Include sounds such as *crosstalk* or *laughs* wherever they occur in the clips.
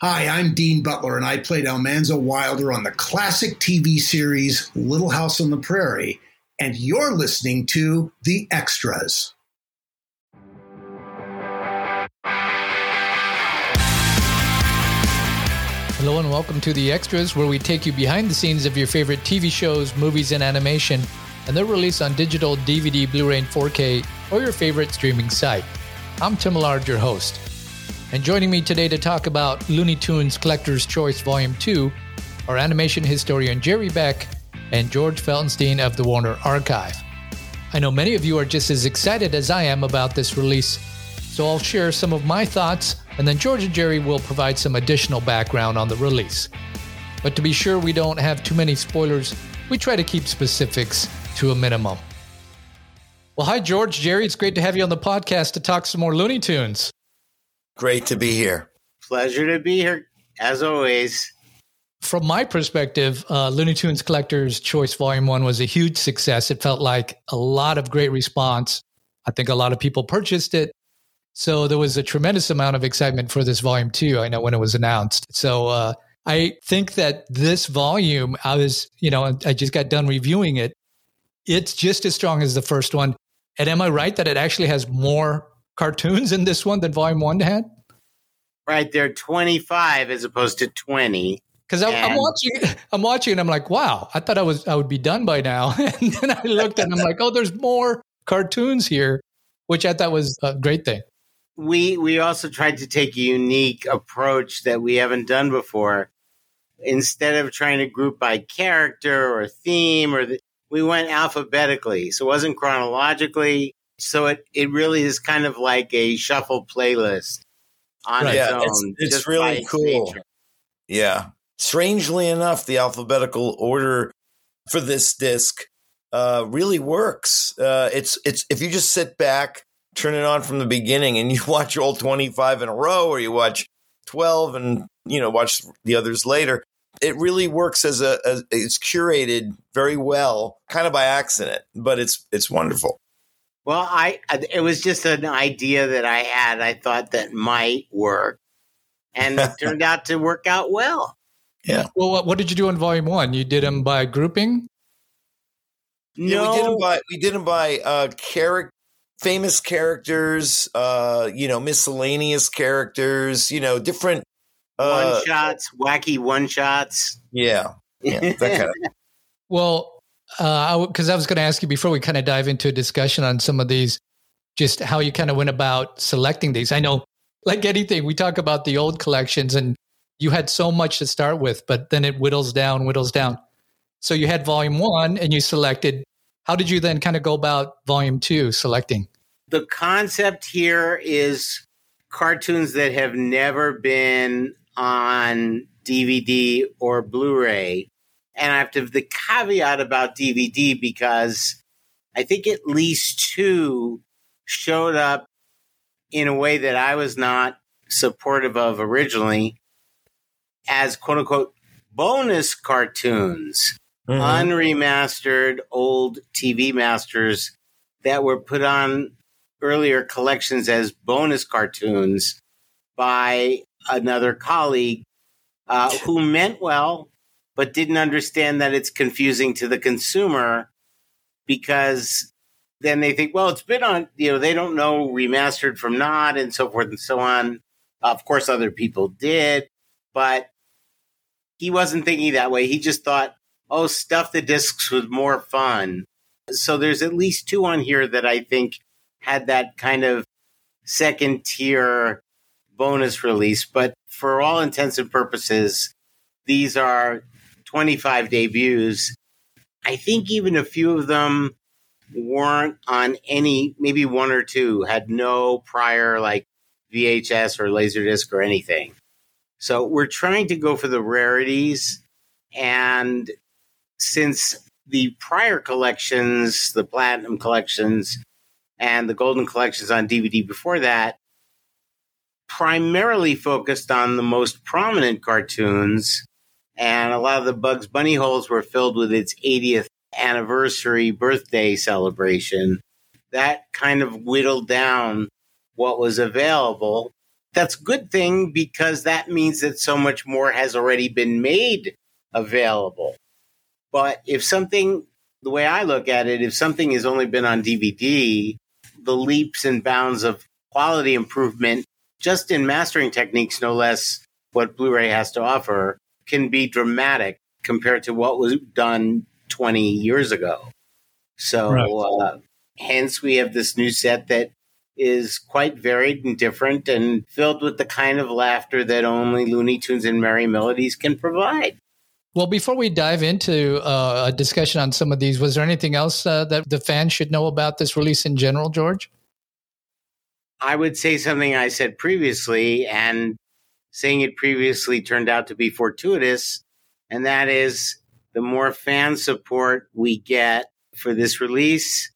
Hi, I'm Dean Butler, and I played Almanzo Wilder on the classic TV series Little House on the Prairie. And you're listening to The Extras. Hello and welcome to The Extras, where we take you behind the scenes of your favorite TV shows, movies, and animation, and their release on digital, DVD, Blu ray, and 4K, or your favorite streaming site. I'm Tim Allard, your host. And joining me today to talk about Looney Tunes Collector's Choice Volume 2 are animation historian Jerry Beck and George Feltenstein of the Warner Archive. I know many of you are just as excited as I am about this release, so I'll share some of my thoughts, and then George and Jerry will provide some additional background on the release. But to be sure we don't have too many spoilers, we try to keep specifics to a minimum. Well, hi, George, Jerry. It's great to have you on the podcast to talk some more Looney Tunes. Great to be here. Pleasure to be here, as always. From my perspective, uh, Looney Tunes Collector's Choice Volume 1 was a huge success. It felt like a lot of great response. I think a lot of people purchased it. So there was a tremendous amount of excitement for this volume 2. I know when it was announced. So uh, I think that this volume, I was, you know, I just got done reviewing it. It's just as strong as the first one. And am I right that it actually has more cartoons in this one than volume one had? Right, they're 25 as opposed to 20. Because I'm, I'm, watching, I'm watching, and I'm like, wow, I thought I was, I would be done by now. *laughs* and then I looked, and I'm like, oh, there's more cartoons here, which I thought was a great thing. We we also tried to take a unique approach that we haven't done before. Instead of trying to group by character or theme, or the, we went alphabetically, so it wasn't chronologically. So it, it really is kind of like a shuffle playlist on right. its yeah, own. It's, it's really cool. Nature. Yeah. Strangely enough, the alphabetical order for this disc uh, really works. Uh, it's it's if you just sit back, turn it on from the beginning, and *laughs* you watch all twenty five in a row, or you watch twelve, and you know watch the others later. It really works as a as, it's curated very well, kind of by accident, but it's it's wonderful. Well, I it was just an idea that I had. I thought that might work, and it turned *laughs* out to work out well. Yeah. Well, what, what did you do in volume one? You did them by grouping. No, yeah, we did them by we did them by uh, character, famous characters. Uh, you know, miscellaneous characters. You know, different uh, one shots, wacky one shots. Yeah, yeah, that kind of. *laughs* well, because uh, I was going to ask you before we kind of dive into a discussion on some of these, just how you kind of went about selecting these. I know, like anything, we talk about the old collections, and you had so much to start with, but then it whittles down, whittles down. So you had volume one, and you selected. How did you then kind of go about volume two selecting? The concept here is cartoons that have never been on DVD or Blu ray and I have to have the caveat about DVD because I think at least two showed up in a way that I was not supportive of originally as quote unquote bonus cartoons, mm-hmm. unremastered old TV masters that were put on earlier collections as bonus cartoons by another colleague uh, who meant well, but didn't understand that it's confusing to the consumer because then they think, well, it's been on, you know, they don't know remastered from not and so forth and so on. Of course, other people did, but he wasn't thinking that way. He just thought, oh, stuff the discs was more fun. So there's at least two on here that I think had that kind of second tier bonus release. But for all intents and purposes, these are 25 debuts. I think even a few of them weren't on any, maybe one or two had no prior like VHS or Laserdisc or anything. So we're trying to go for the rarities. And since the prior collections, the platinum collections and the golden collections on DVD before that, primarily focused on the most prominent cartoons, and a lot of the Bugs Bunny holes were filled with its 80th anniversary birthday celebration. That kind of whittled down what was available. that's a good thing because that means that so much more has already been made available. But if something, the way I look at it, if something has only been on DVD, the leaps and bounds of quality improvement, just in mastering techniques, no less what Blu ray has to offer, can be dramatic compared to what was done 20 years ago. So, right. uh, hence, we have this new set that is quite varied and different and filled with the kind of laughter that only Looney Tunes and Merrie Melodies can provide. Well, before we dive into uh, a discussion on some of these, was there anything else uh, that the fans should know about this release in general, George? I would say something I said previously, and saying it previously turned out to be fortuitous, and that is the more fan support we get for this release,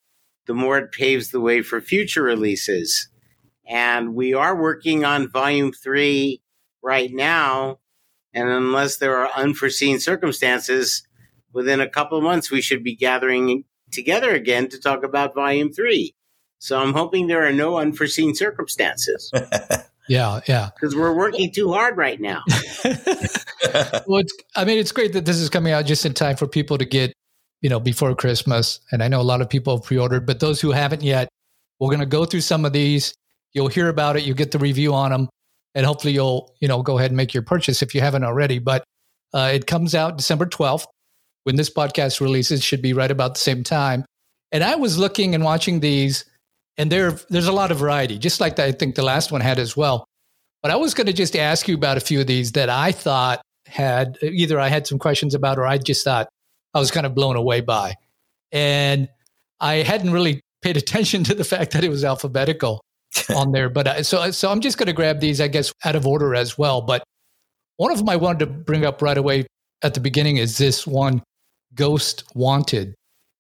the more it paves the way for future releases. And we are working on volume three right now. And unless there are unforeseen circumstances, within a couple of months, we should be gathering together again to talk about volume three. So I'm hoping there are no unforeseen circumstances. *laughs* yeah, yeah. Because we're working too hard right now. *laughs* well, it's, I mean, it's great that this is coming out just in time for people to get you know, before Christmas. And I know a lot of people have pre-ordered, but those who haven't yet, we're going to go through some of these. You'll hear about it. You'll get the review on them, and hopefully you'll, you know, go ahead and make your purchase if you haven't already. But uh, it comes out December 12th. When this podcast releases, should be right about the same time. And I was looking and watching these, and there, there's a lot of variety, just like I think the last one had as well. But I was going to just ask you about a few of these that I thought had either I had some questions about, or I just thought I was kind of blown away by. And I hadn't really paid attention *laughs* to the fact that it was alphabetical *laughs* on there. But I, so, so I'm just going to grab these, I guess, out of order as well. But one of them I wanted to bring up right away at the beginning is this one, Ghost Wanted,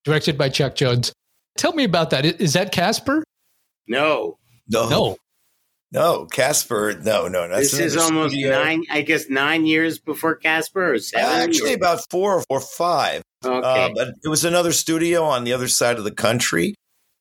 directed by Chuck Jones. Tell me about that. Is that Casper? No. No. No. No, Casper. No, no. This is almost studio. nine. I guess nine years before Casper, or seven. Actually, about four or five. Okay. Uh, but it was another studio on the other side of the country.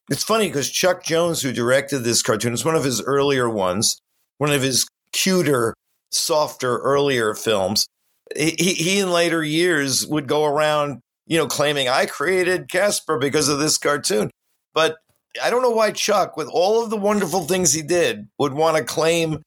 It's funny because Chuck Jones, who directed this cartoon, is one of his earlier ones, one of his cuter, softer, earlier films. He, he in later years would go around, you know, claiming I created Casper because of this cartoon. But I don't know why Chuck, with all of the wonderful things he did, would want to claim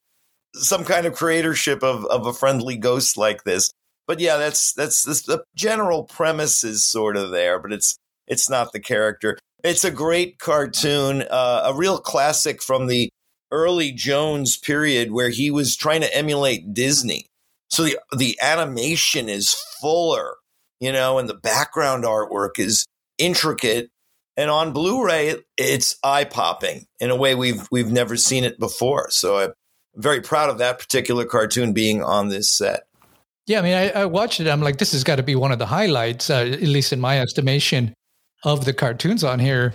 some kind of creatorship of, of a friendly ghost like this. But yeah, that's that's, that's the general premise is sort of there, but it's it's not the character. It's a great cartoon, uh, a real classic from the early Jones period where he was trying to emulate Disney. So the the animation is fuller, you know, and the background artwork is intricate and on Blu-ray, it's eye-popping in a way we've we've never seen it before. So I'm very proud of that particular cartoon being on this set. Yeah, I mean, I, I watched it. I'm like, this has got to be one of the highlights, uh, at least in my estimation, of the cartoons on here.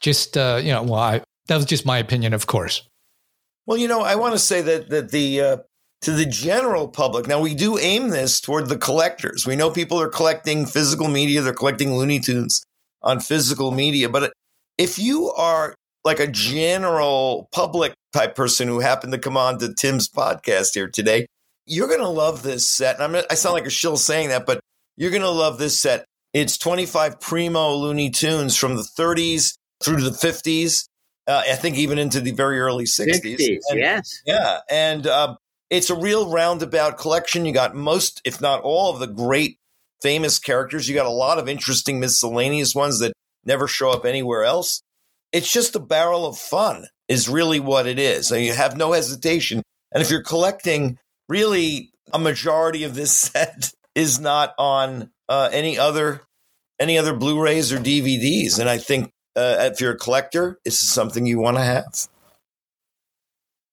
Just uh, you know, well, I, that was just my opinion, of course. Well, you know, I want to say that that the uh, to the general public. Now, we do aim this toward the collectors. We know people are collecting physical media; they're collecting Looney Tunes on physical media. But if you are like a general public type person who happened to come on to Tim's podcast here today, you're going to love this set. And I'm, I sound like a shill saying that, but you're going to love this set. It's 25 primo Looney Tunes from the 30s through to the 50s. Uh, I think even into the very early 60s. 60s and, yes. Yeah. And uh, it's a real roundabout collection. You got most, if not all, of the great famous characters. You got a lot of interesting miscellaneous ones that never show up anywhere else. It's just a barrel of fun, is really what it is. And you have no hesitation. And if you're collecting, really, a majority of this *laughs* set is not on uh, any other any other Blu-rays or DVDs. And I think uh, if you're a collector, this is something you want to have.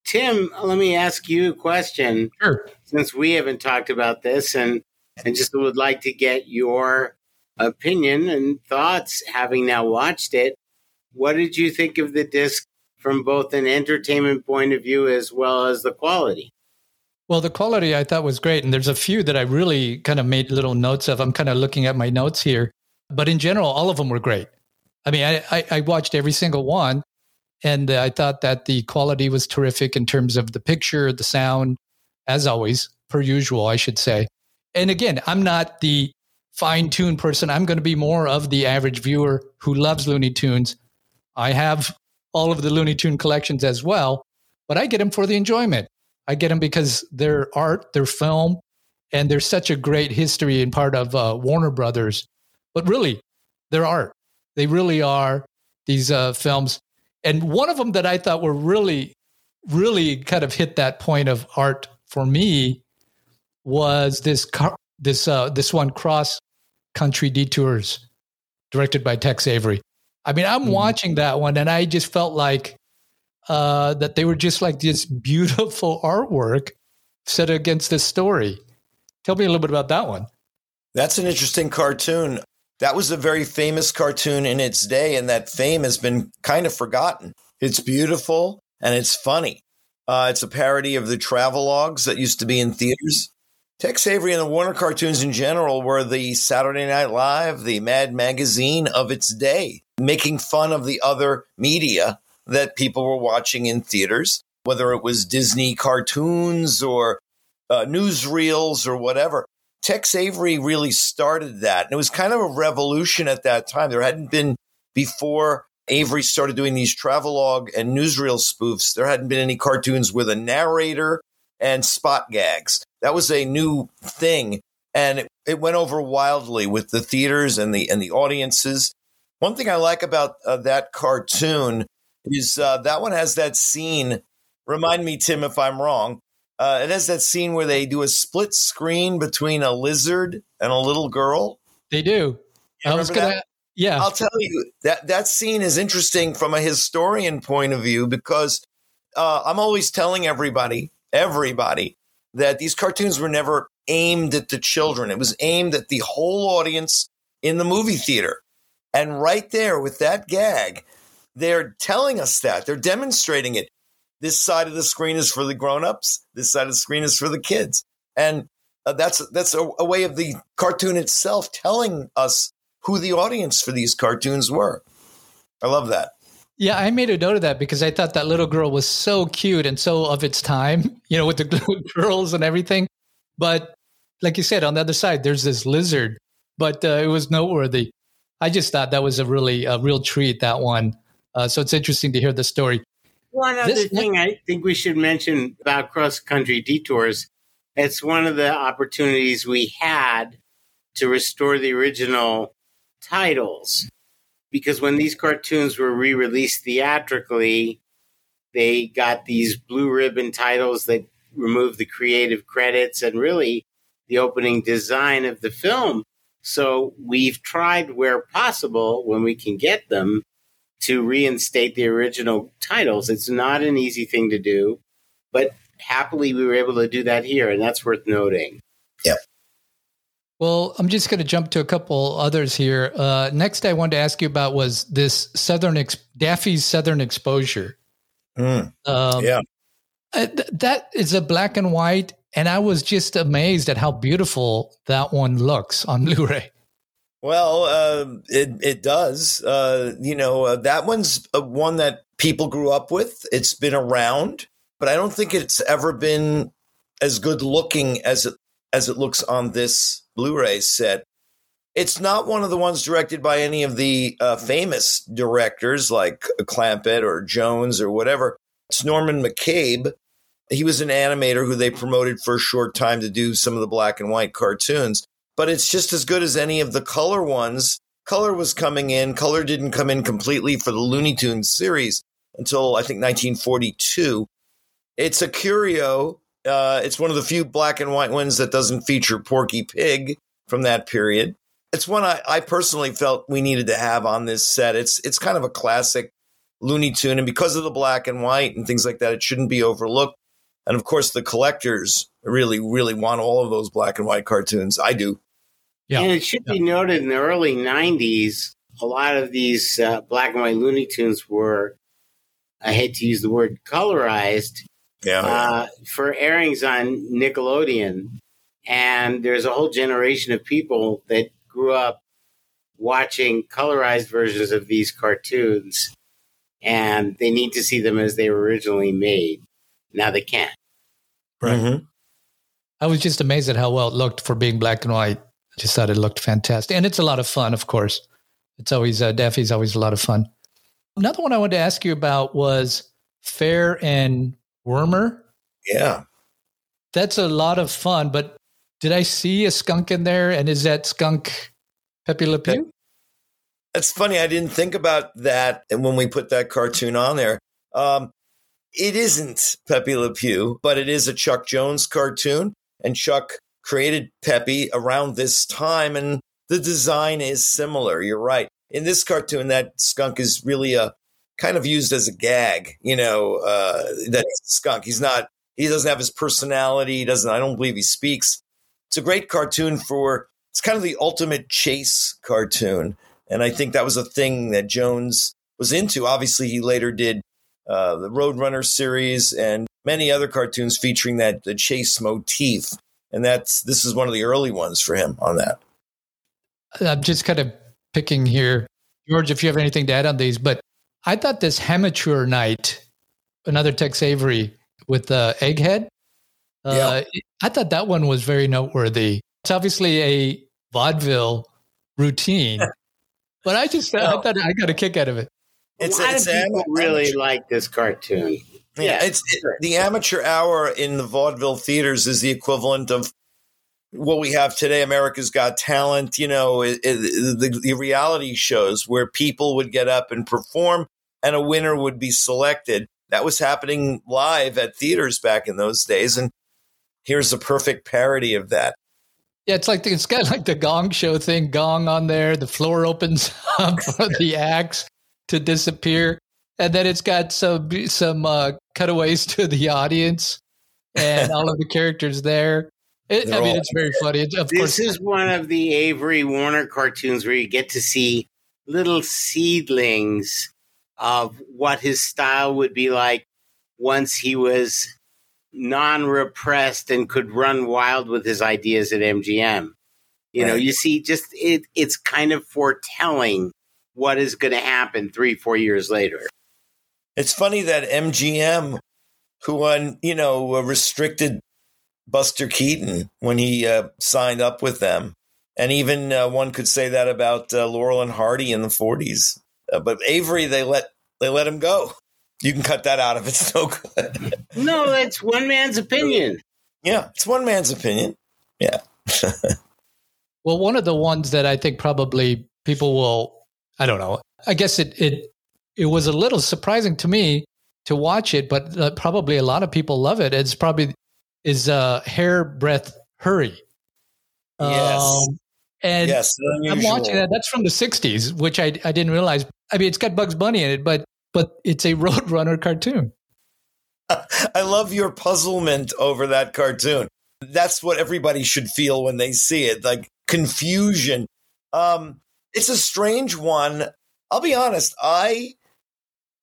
Tim, let me ask you a question. Sure. Since we haven't talked about this, and and just would like to get your opinion and thoughts having now watched it. What did you think of the disc from both an entertainment point of view as well as the quality? Well, the quality I thought was great. And there's a few that I really kind of made little notes of. I'm kind of looking at my notes here. But in general, all of them were great. I mean, I, I, I watched every single one. And uh, I thought that the quality was terrific in terms of the picture, the sound, as always, per usual, I should say. And again, I'm not the fine tuned person. I'm going to be more of the average viewer who loves Looney Tunes. I have all of the Looney Tune collections as well, but I get them for the enjoyment. I get them because they're art, they're film, and there's such a great history and part of uh, Warner Brothers. But really, they're art. They really are these uh, films. And one of them that I thought were really, really kind of hit that point of art for me was this car, this uh, this one cross country detours, directed by Tex Avery. I mean, I'm mm watching that one, and I just felt like uh, that they were just like this beautiful *laughs* artwork set against this story. Tell me a little bit about that one. That's an interesting cartoon. That was a very famous cartoon in its day, and that fame has been kind of forgotten. It's beautiful and it's funny. Uh, it's a parody of the travelogues that used to be in theaters. Tex Avery and the Warner cartoons in general were the Saturday Night Live, the Mad Magazine of its day, making fun of the other media that people were watching in theaters, whether it was Disney cartoons or uh, newsreels or whatever. Tex Avery really started that. And it was kind of a revolution at that time. There hadn't been before Avery started doing these travelogue and newsreel spoofs, there hadn't been any cartoons with a narrator and spot gags. That was a new thing. And it, it went over wildly with the theaters and the and the audiences. One thing I like about uh, that cartoon is uh, that one has that scene. Remind me, Tim, if I'm wrong. Uh, it has that scene where they do a split screen between a lizard and a little girl. They do. I was gonna. Yeah, I'll tell you that that scene is interesting from a historian point of view because uh, I'm always telling everybody, everybody, that these cartoons were never aimed at the children. It was aimed at the whole audience in the movie theater. And right there with that gag, they're telling us that. They're demonstrating it. This side of the screen is for the grown-ups. This side of the screen is for the kids. And uh, that's that's a, a way of the cartoon itself telling us who the audience for these cartoons were. I love that. Yeah, I made a note of that because I thought that little girl was so cute and so of its time, *laughs* you know, with the *laughs* girls and everything. But like you said, on the other side, there's this lizard, but uh, it was noteworthy. I just thought that was a really a real treat that one. Uh, so it's interesting to hear the story. One other this, thing I think we should mention about cross country detours. It's one of the opportunities we had to restore the original titles because when these cartoons were re-released theatrically, they got these blue ribbon titles that removed the creative credits and really the opening design of the film. So we've tried where possible when we can get them to reinstate the original titles. It's not an easy thing to do, but happily we were able to do that here, and that's worth noting. Yep. Well, I'm just going to jump to a couple others here. Uh, next, I wanted to ask you about was this Southern ex- Daffy's Southern Exposure. Mm, um, yeah, uh, th- that is a black and white, and I was just amazed at how beautiful that one looks on *laughs* Blu-ray. Well, uh, it it does. Uh, you know, uh, that one's one that people grew up with. It's been around, but I don't think it's ever been as good looking as it as it looks on this Blu-ray set. It's not one of the ones directed by any of the uh, famous directors like Clampett or Jones or whatever. It's Norman McCabe. He was an animator who they promoted for a short time to do some of the black and white cartoons, but it's just as good as any of the color ones. Color was coming in. Color didn't come in completely for the Looney Tunes series until I think 1942. It's a curio uh, it's one of the few black and white ones that doesn't feature Porky Pig from that period. It's one I, I personally felt we needed to have on this set. It's it's kind of a classic Looney Tune, and because of the black and white and things like that, it shouldn't be overlooked. And of course, the collectors really, really want all of those black and white cartoons. I do. Yeah. And it should yeah. be noted in the early 90s, a lot of these uh, black and white Looney Tunes were, I hate to use the word colorized, yeah. Uh, for airings on Nickelodeon. And there's a whole generation of people that grew up watching colorized versions of these cartoons. and they need to see them as they were originally made. Now they can't. Right. Mm-hmm. I was just amazed at how well it looked for being black and white. Just thought it looked fantastic, and it's a lot of fun. Of course, it's always uh, Daffy's always a lot of fun. Another one I wanted to ask you about was Fair and Wormer. Yeah, that's a lot of fun. But did I see a skunk in there? And is that skunk Pepe Le Pew? It's funny. I didn't think about that when we put that cartoon on there. Um, it isn't Pepe Le Pew, but it is a Chuck Jones cartoon. And Chuck created Pepe around this time, and the design is similar. You're right. In this cartoon, that skunk is really a kind of used as a gag. You know, uh, that skunk. He's not. He doesn't have his personality. He doesn't. I don't believe he speaks. It's a great cartoon for. It's kind of the ultimate chase cartoon, and I think that was a thing that Jones was into. Obviously, he later did uh, the Roadrunner series and many other cartoons featuring that the chase motif and that's this is one of the early ones for him on that. I'm just kind of picking here, George. If you have anything to add on these, but I thought this Hamateur Night, another Tex Avery with the uh, Egghead. Uh, yeah. I thought that one was very noteworthy. It's obviously a vaudeville routine, *laughs* but I just well, I thought I got a kick out of it. It's, a lot it's of people really like this cartoon. Yeah, yeah it's it, the amateur hour in the vaudeville theaters is the equivalent of what we have today. America's Got Talent. You know, it, it, the, the reality shows where people would get up and perform, and a winner would be selected. That was happening live at theaters back in those days, and here's a perfect parody of that. Yeah, it's like the, it's got like the Gong Show thing, Gong on there. The floor *laughs* opens up for the acts to disappear and then it's got some some uh, cutaways to the audience and all of the characters there. It, I mean, it's very funny. It, of this course, is one of the Avery Warner cartoons where you get to see little seedlings of what his style would be like once he was non-repressed and could run wild with his ideas at MGM. You right. know, you see, just it, it's kind of foretelling what is going to happen three, four years later. It's funny that MGM, who on you know a restricted Buster Keaton when he uh, signed up with them, and even uh, one could say that about uh, Laurel and Hardy in the '40s. Uh, but Avery, they let they let him go. You can cut that out if it's *laughs* no good. no, that's one man's opinion. Yeah, it's one man's opinion. Yeah. *laughs* well, one of the ones that I think probably people will, I don't know. I guess it it it was a little surprising to me to watch it, but uh, probably a lot of people love it. It's probably is uh, hair breadth hurry. Yes. Um, and yes, I'm watching that. That's from the '60s, which I I didn't realize. I mean, it's got Bugs Bunny in it, but but it's a *laughs* Roadrunner cartoon. *laughs* I love your puzzlement over that cartoon. That's what everybody should feel when they see it, like confusion. Um, it's a strange one. I'll be honest. I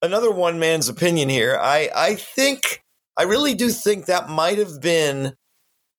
another one man's opinion here. I I think I really do think that might have been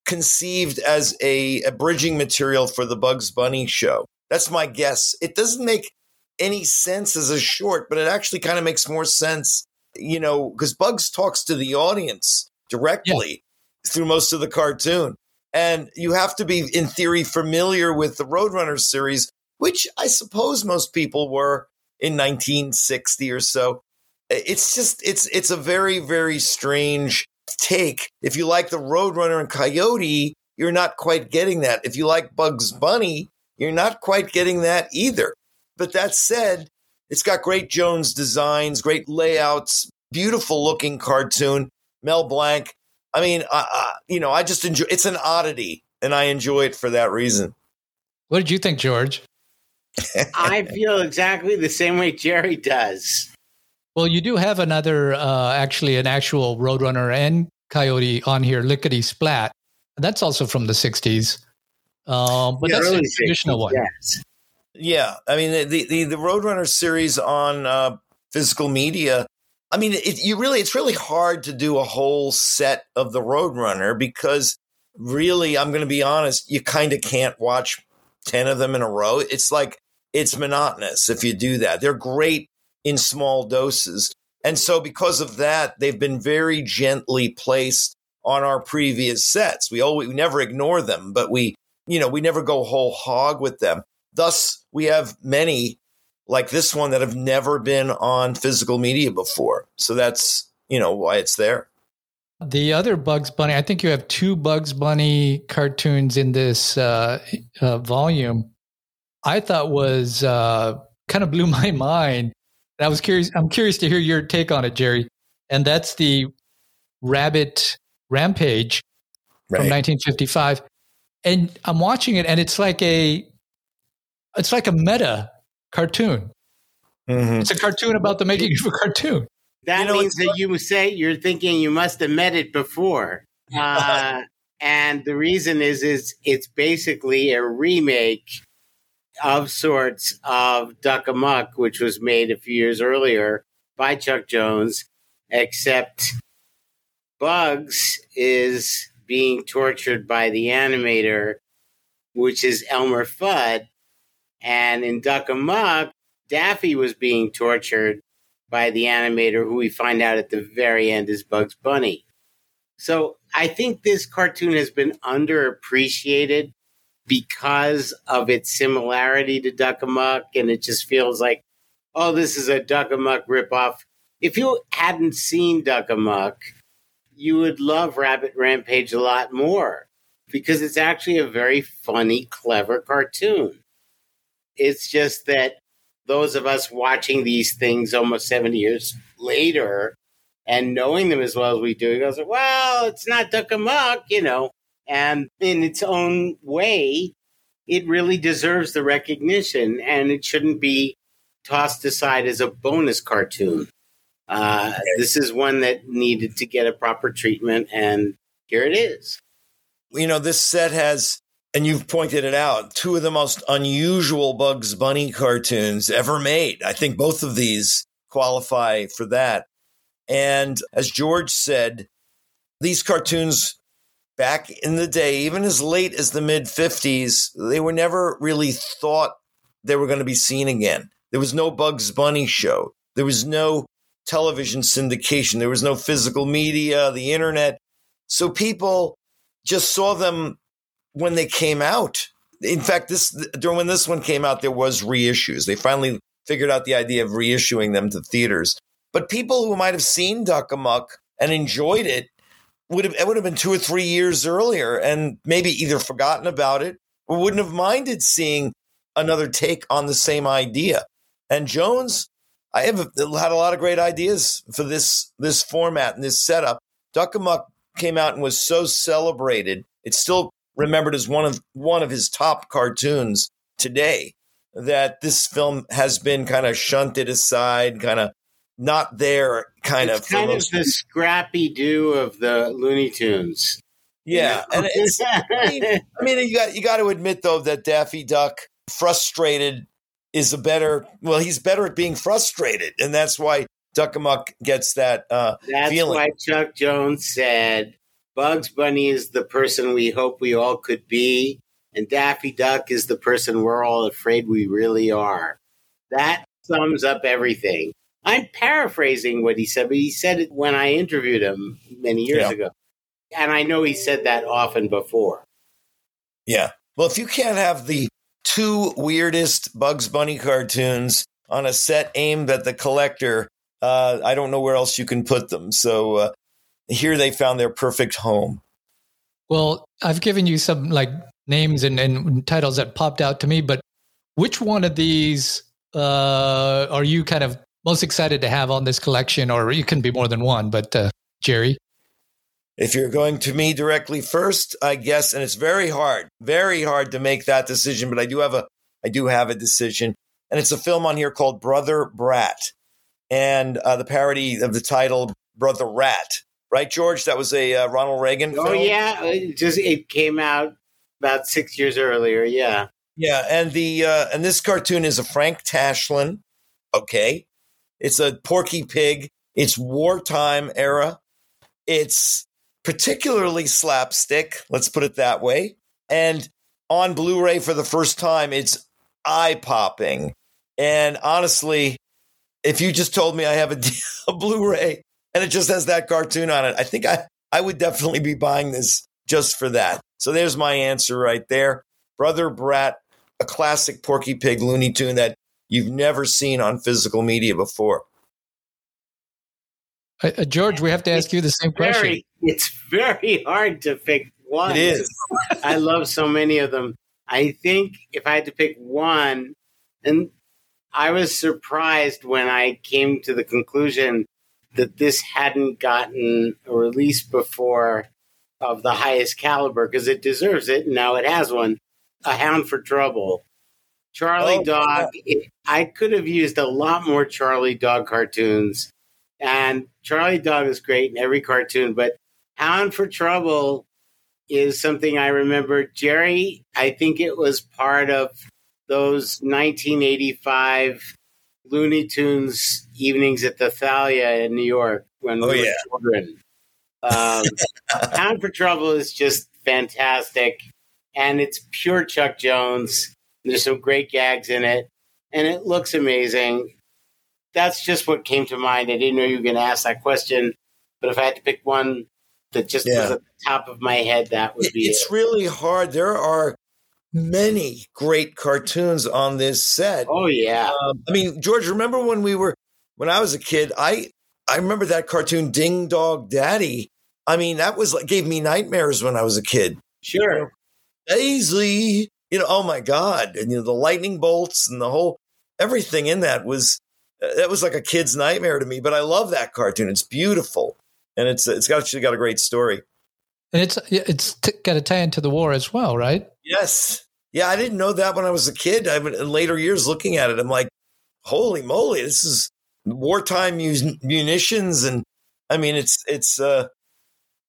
conceived as a, a bridging material for the Bugs Bunny show. That's my guess. It doesn't make any sense as a short, but it actually kind of makes more sense, you know, because Bugs talks to the audience directly yeah. through most of the cartoon. And you have to be, in theory, familiar with the Roadrunner series, which I suppose most people were in 1960 or so it's just it's it's a very very strange take. If you like the Roadrunner and Coyote, you're not quite getting that. If you like Bugs Bunny, you're not quite getting that either. But that said, it's got great Jones designs, great layouts, beautiful looking cartoon. Mel Blanc. I mean, uh, you know, I just enjoy. It's an oddity, and I enjoy it for that reason. What did you think, George? *laughs* I feel exactly the same way Jerry does. Well, you do have another, uh, actually, an actual Roadrunner and Coyote on here, Lickety Splat. That's also from the 60s. Um, but yeah, that's a traditional 60s, one. Yes. Yeah. I mean, the, the, the Roadrunner series on uh, physical media, I mean, it, you really, it's really hard to do a whole set of the Roadrunner because really, I'm going to be honest, you kind of can't watch 10 of them in a row. It's like, it's monotonous if you do that. They're great in small doses. And so, because of that, they've been very gently placed on our previous sets. We always we never ignore them, but we, you know, we never go whole hog with them. Thus, we have many like this one that have never been on physical media before. So that's, you know, why it's there. The other Bugs Bunny, I think you have two Bugs Bunny cartoons in this uh, uh, volume. I thought was uh, kind of blew *laughs* my mind. I was curious. I'm curious to hear your take on it, Jerry. And that's the Rabbit Rampage right. from 1955. And I'm watching it, and it's like a, it's like a meta cartoon. Mm-hmm. It's a cartoon about the making of a cartoon. That you know, means that you say you're thinking you must have met it before. *laughs* Uh, and the reason is is it's basically a remake of sorts of Duck Amuck, which was made a few years earlier by Chuck Jones, except Bugs is being tortured by the animator, which is Elmer Fudd. And in Duck Amuck, Daffy was being tortured by the animator, who we find out at the very end is Bugs Bunny. So I think this cartoon has been underappreciated because of its similarity to Duck Amuck, and it just feels like, oh, this is a Duck Amuck ripoff. If you hadn't seen Duck Amuck, you would love Rabbit Rampage a lot more because it's actually a very funny, clever cartoon. It's just that those of us watching these things almost 70 years later and knowing them as well as we do, it goes, well, it's not Duck Amuck, you know. And in its own way, it really deserves the recognition and it shouldn't be tossed aside as a bonus cartoon. Uh, this is one that needed to get a proper treatment, and here it is. You know, this set has and you've pointed it out, two of the most unusual Bugs Bunny cartoons ever made. I think both of these qualify for that. And as George said, these cartoons back in the day, even as late as the mid 50s, they were never really thought they were going to be seen again. There was no Bugs Bunny show. There was no television syndication. There was no physical media, the internet. So people just saw them when they came out. In fact, this during when this one came out, there was reissues. They finally figured out the idea of reissuing them to theaters. But people who might have seen Duck Amuck and enjoyed it would have it would have been two or three years earlier, and maybe either forgotten about it or wouldn't have minded seeing another take on the same idea. And Jones, I have had a lot of great ideas for this this format and this setup. Duck Amuck came out and was so celebrated. It's still remembered as one of one of his top cartoons today that this film has been kind of shunted aside, kind of not there, kind it's of. Kind of the Scrappy-Doo of the Looney Tunes. Yeah, you know? and it's. *laughs* I mean, I mean, you got you got to admit though that Daffy Duck frustrated is a better. Well, he's better at being frustrated, and that's why Duck Amuck gets that uh, That's feeling. why Chuck Jones said Bugs Bunny is the person we hope we all could be, and Daffy Duck is the person we're all afraid we really are. That sums up everything. I'm paraphrasing what he said, but he said it when I interviewed him many years yeah. ago. And I know he said that often before. Yeah. Well, if you can't have the two weirdest Bugs Bunny cartoons on a set aimed at the collector, uh, I don't know where else you can put them. So uh, here they found their perfect home. Well, I've given you some like names and, and titles that popped out to me, but which one of these uh, are you kind of most excited to have on this collection? Or you can be more than one, but uh, Jerry? If you're going to me directly first, I guess, and it's very hard, very hard to make that decision, but I do have a I do have a decision. And it's a film on here called Brother Brat. And uh, the parody of the title Brother Rat right, George? That was a uh, Ronald Reagan. Oh film? yeah, it just it came out about six years earlier. Yeah, yeah, and the uh, and this cartoon is a Frank Tashlin. Okay, it's a Porky Pig. It's wartime era. It's particularly slapstick. Let's put it that way. And on Blu-ray for the first time, it's eye popping. And honestly, if you just told me I have a, *laughs* a Blu-ray and it just has that cartoon on it, I think I I would definitely be buying this just for that. So there's my answer right there. Brother Brat, a classic Porky Pig Looney Tune that you've never seen on physical media before. Uh, uh, George, we have to ask you the same very, question. It's very hard to pick one. It is. *laughs* I love so many of them. I think if I had to pick one, and I was surprised when I came to the conclusion that this hadn't gotten a release before of the highest caliber because it deserves it. And now it has one. A Hound for Trouble. Charlie Oh, Dog. It, I could have used a lot more Charlie Dog cartoons. And Charlie Dog is great in every cartoon, but Hound for Trouble is something I remember. Jerry, I think it was part of those 1985 Looney Tunes evenings at the Thalia in New York when Oh, we were yeah. children. Um, *laughs* Hound for Trouble is just fantastic, and it's pure Chuck Jones. There's some great gags in it, and it looks amazing. That's just what came to mind. I didn't know you were going to ask that question, but if I had to pick one that just Yeah. was at the top of my head, that would be It's it. really hard. There are many great cartoons on this set. Oh yeah, Um, I mean, George, remember when we were when I was a kid? I I remember that cartoon Ding Dog Daddy. I mean, that was like gave me nightmares when I was a kid. sure. Daisy, you know, oh my god, and you know the lightning bolts and the whole everything in that was uh, that was like a kid's nightmare to me. But I love that cartoon. It's beautiful, and it's it's got actually got a great story. And it's it's t- got to tie into the war as well, right? Yes. Yeah, I didn't know that when I was a kid. I've in later years looking at it, I'm like, holy moly, this is wartime mus- munitions, and I mean, it's it's uh,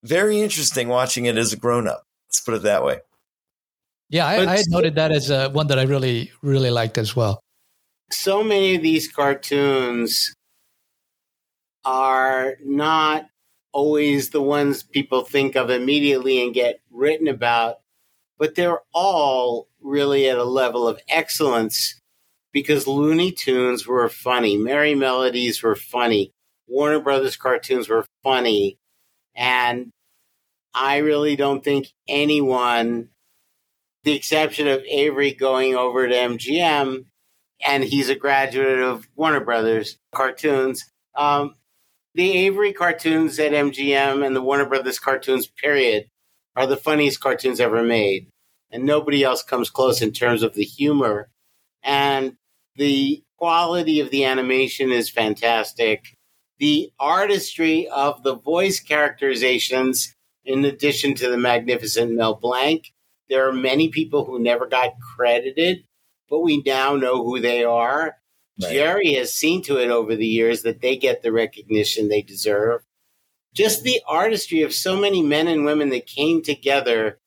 very interesting watching it as a grown up. Let's put it that way. Yeah, I, I had noted that as uh, one that I really really liked as well. so many of these cartoons are not always the ones people think of immediately and get written about, but they're all really at a level of excellence because Looney Tunes were funny, Merrie Melodies were funny, Warner Brothers cartoons were funny, and I really don't think anyone, the exception of Avery going over to MGM, and he's a graduate of Warner Brothers cartoons. Um, the Avery cartoons at MGM and the Warner Brothers cartoons, period, are the funniest cartoons ever made. And nobody else comes close in terms of the humor. And the quality of the animation is fantastic. The artistry of the voice characterizations, in addition to the magnificent Mel Blanc, there are many people who never got credited but we now know who they are. Right. Jerry has seen to it over the years that they get the recognition they deserve. Just the artistry of so many men and women that came together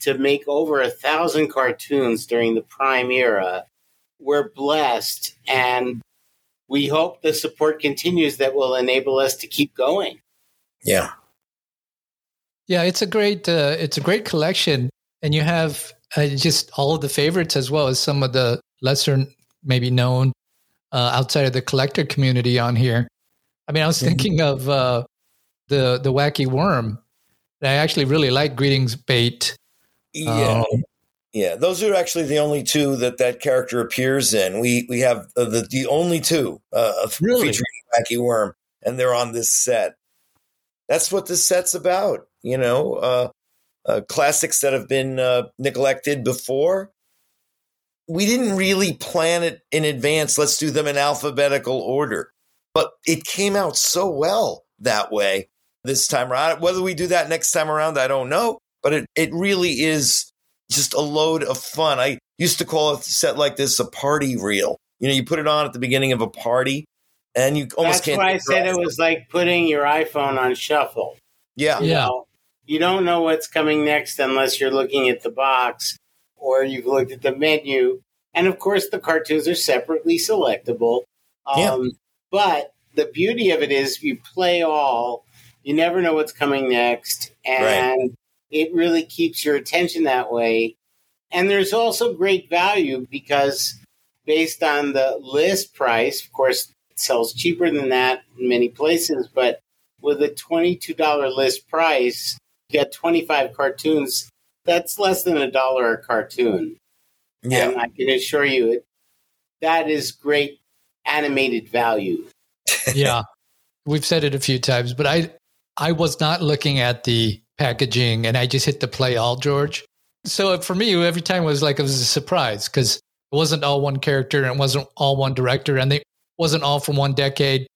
to make over a thousand cartoons during the prime era. We're blessed, and we hope the support continues that will enable us to keep going. Yeah. Yeah, it's a great uh, it's a great collection, and you have uh, just all of the favorites as well as some of the lesser maybe known uh, outside of the collector community on here. I mean, I was Mhm. thinking of uh, the the wacky worm. I actually really like Greetings Bait. Yeah. Um, Yeah, those are actually the only two that that character appears in. We we have uh, the the only two uh, Really? featuring Wacky Worm, and they're on this set. That's what this set's about, you know. Uh, uh, classics that have been uh, neglected before. We didn't really plan it in advance. Let's do them in alphabetical order, but it came out so well that way this time around. Whether we do that next time around, I don't know. But it it really is just a load of fun. I used to call a set like this a party reel. You know, you put it on at the beginning of a party, and you almost That's can't. why I said it was like putting your iPhone on shuffle. Yeah, You Yeah. know, you don't know what's coming next unless you're looking at the box or you've looked at the menu. And of course, the cartoons are separately selectable. Um, Yeah. But the beauty of it is you play all, you never know what's coming next. And it really keeps your attention that way. And there's also great value because based on the list price, of course, it sells cheaper than that in many places, but with a $22 list price, you get 25 cartoons. That's less than a dollar a cartoon. Yeah. And I can assure you, that is great animated value. *laughs* yeah. We've said it a few times, but I I was not looking at the packaging and I just hit the play all George. So for me, every time was like it was a surprise because it wasn't all one character and it wasn't all one director and it wasn't all from one decade.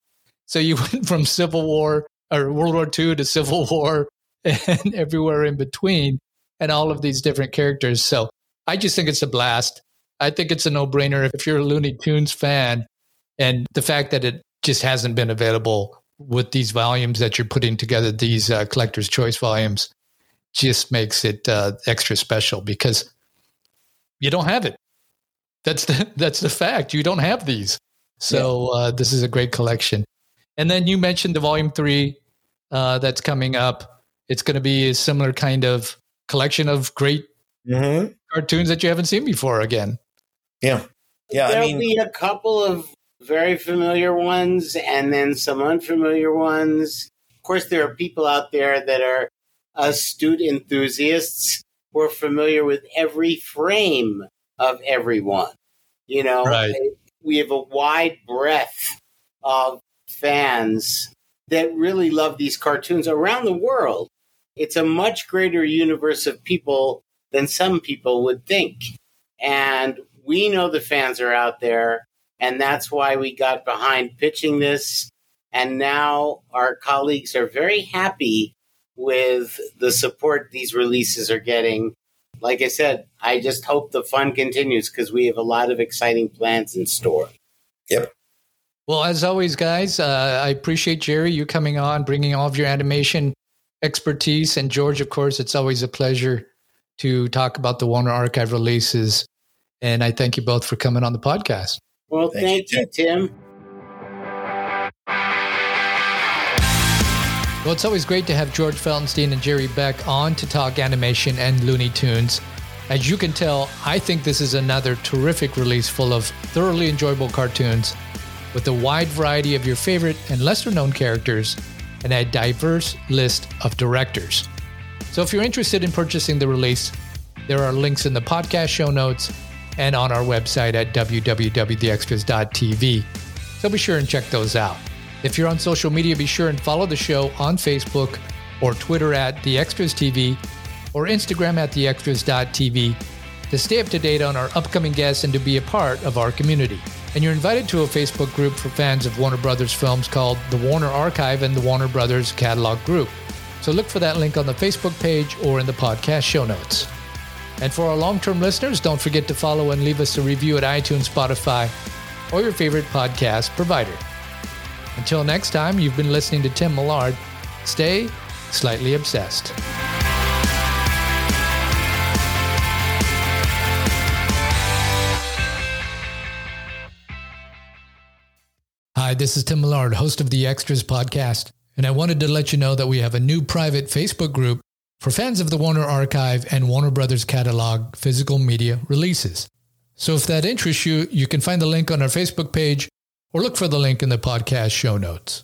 So you *laughs* went from Civil War or World War II to Civil War *laughs* and everywhere in between and all of these different characters. So I just think it's a blast. I think it's a no brainer if you're a Looney Tunes fan and the fact that it just hasn't been available with these volumes that you're putting together, these uh, collector's choice volumes, just makes it uh, extra special because you don't have it. That's the *laughs* that's the fact. You don't have these. So uh, this is a great collection. And then you mentioned the volume three uh, that's coming up. It's going to be a similar kind of collection of great mm-hmm. cartoons that you haven't seen before. Again, yeah, yeah. There'll I mean, be a couple of very familiar ones and then some unfamiliar ones. Of course, there are people out there that are astute enthusiasts who are familiar with every frame of everyone. You know, right. we have a wide breadth of fans that really love these cartoons around the world. It's a much greater universe of people than some people would think. And we know the fans are out there and that's why we got behind pitching this. And now our colleagues are very happy with the support these releases are getting. Like I said, I just hope the fun continues because we have a lot of exciting plans in store. Yep. Well, as always, guys, uh, I appreciate Jerry you coming on, bringing all of your animation expertise, and George, of course, it's always a pleasure to talk about the Warner Archive releases. And I thank you both for coming on the podcast. Well, thank, thank you, you, Tim. Well, it's always great to have George Feltenstein and Jerry Beck on to talk animation and Looney Tunes. As you can tell, I think this is another terrific release full of thoroughly enjoyable cartoons with a wide variety of your favorite and lesser known characters and a diverse list of directors. So if you're interested in purchasing the release, there are links in the podcast show notes and on our website at www.theextras.tv. So be sure and check those out. If you're on social media, be sure and follow the show on Facebook or Twitter at The Extras TV or Instagram at TheExtras.tv to stay up to date on our upcoming guests and to be a part of our community. And you're invited to a Facebook group for fans of Warner Brothers films called the Warner Archive and the Warner Brothers Catalog Group. So look for that link on the Facebook page or in the podcast show notes. And for our long term listeners, don't forget to follow and leave us a review at iTunes, Spotify, or your favorite podcast provider. Until next time, you've been listening to Tim Millard. Stay slightly obsessed. Hi, this is Tim Millard, host of the Extras podcast, and I wanted to let you know that we have a new private Facebook group for fans of the Warner Archive and Warner Brothers catalog physical media releases. So if that interests you, you can find the link on our Facebook page or look for the link in the podcast show notes.